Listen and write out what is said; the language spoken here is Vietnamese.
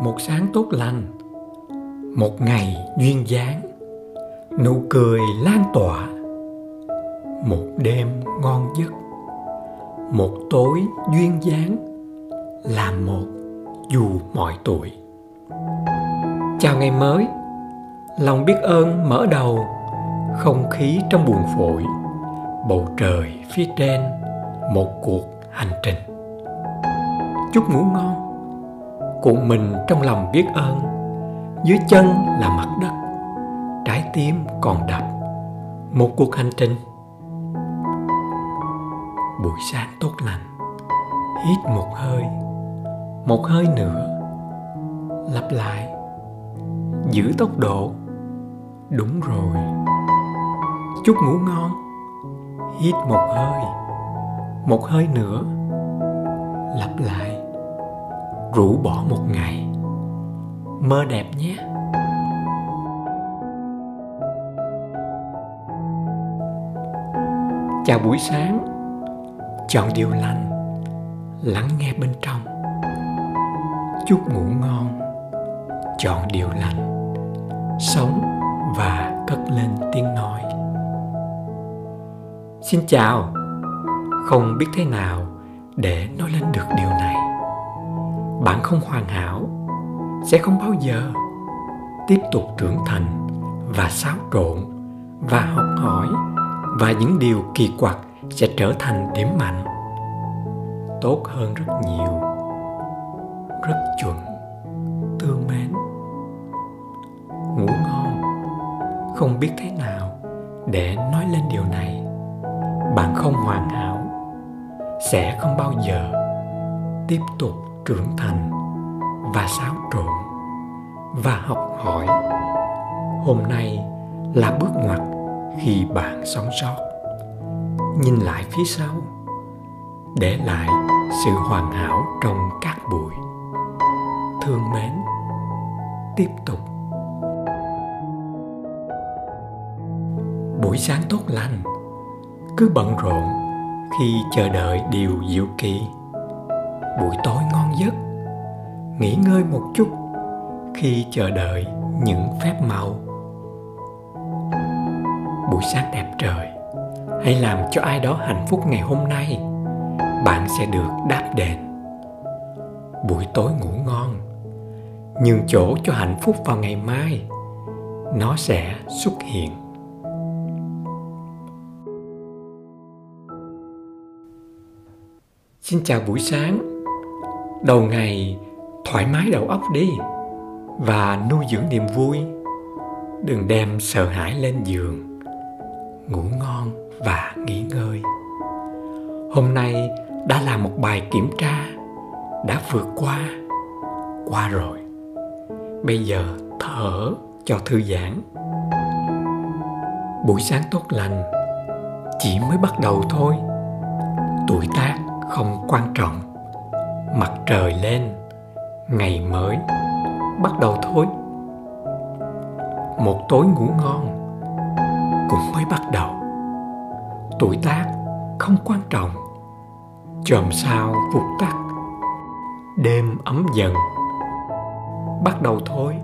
một sáng tốt lành, một ngày duyên dáng, nụ cười lan tỏa, một đêm ngon giấc, một tối duyên dáng làm một dù mọi tuổi. Chào ngày mới, lòng biết ơn mở đầu, không khí trong buồn phổi, bầu trời phía trên một cuộc hành trình. Chúc ngủ ngon cuộn mình trong lòng biết ơn. Dưới chân là mặt đất, trái tim còn đập. Một cuộc hành trình. Buổi sáng tốt lành, hít một hơi một hơi nữa, lặp lại, giữ tốc độ. Đúng rồi. Chúc ngủ ngon, hít một hơi một hơi nữa, lặp lại rũ bỏ một ngày. Mơ đẹp nhé. Chào buổi sáng. Chọn điều lành. Lắng nghe bên trong. Chúc ngủ ngon. Chọn điều lành. Sống và cất lên tiếng nói. Xin chào. Không biết thế nào để nói lên được điều này bạn không hoàn hảo, sẽ không bao giờ tiếp tục trưởng thành và xáo trộn và học hỏi và những điều kỳ quặc sẽ trở thành điểm mạnh. Tốt hơn rất nhiều. Rất chuẩn. Thương mến. Ngủ ngon. Không biết thế nào để nói lên điều này. Bạn không hoàn hảo, sẽ không bao giờ tiếp tục trưởng thành và xáo trộn và học hỏi. Hôm nay là bước ngoặt khi bạn sống sót. Nhìn lại phía sau, để lại sự hoàn hảo trong các buổi thương mến, tiếp tục. Buổi sáng tốt lành. Cứ bận rộn khi chờ đợi điều diệu kỳ buổi tối ngon giấc. Nghỉ ngơi một chút khi chờ đợi những phép màu. Buổi sáng đẹp trời, hãy làm cho ai đó hạnh phúc ngày hôm nay. Bạn sẽ được đáp đền. Buổi tối ngủ ngon, nhường chỗ cho hạnh phúc vào ngày mai. Nó sẽ xuất hiện. Xin chào buổi sáng đầu ngày, thoải mái đầu óc đi và nuôi dưỡng niềm vui. Đừng đem sợ hãi lên giường, ngủ ngon và nghỉ ngơi. Hôm nay đã là một bài kiểm tra đã vượt qua qua rồi. Bây giờ thở cho thư giãn. Buổi sáng tốt lành, chỉ mới bắt đầu thôi. Tuổi tác không quan trọng mặt trời lên, ngày mới bắt đầu thôi. Một tối ngủ ngon cũng mới bắt đầu. Tuổi tác không quan trọng, chòm sao vụt tắt. Đêm ấm dần bắt đầu thôi.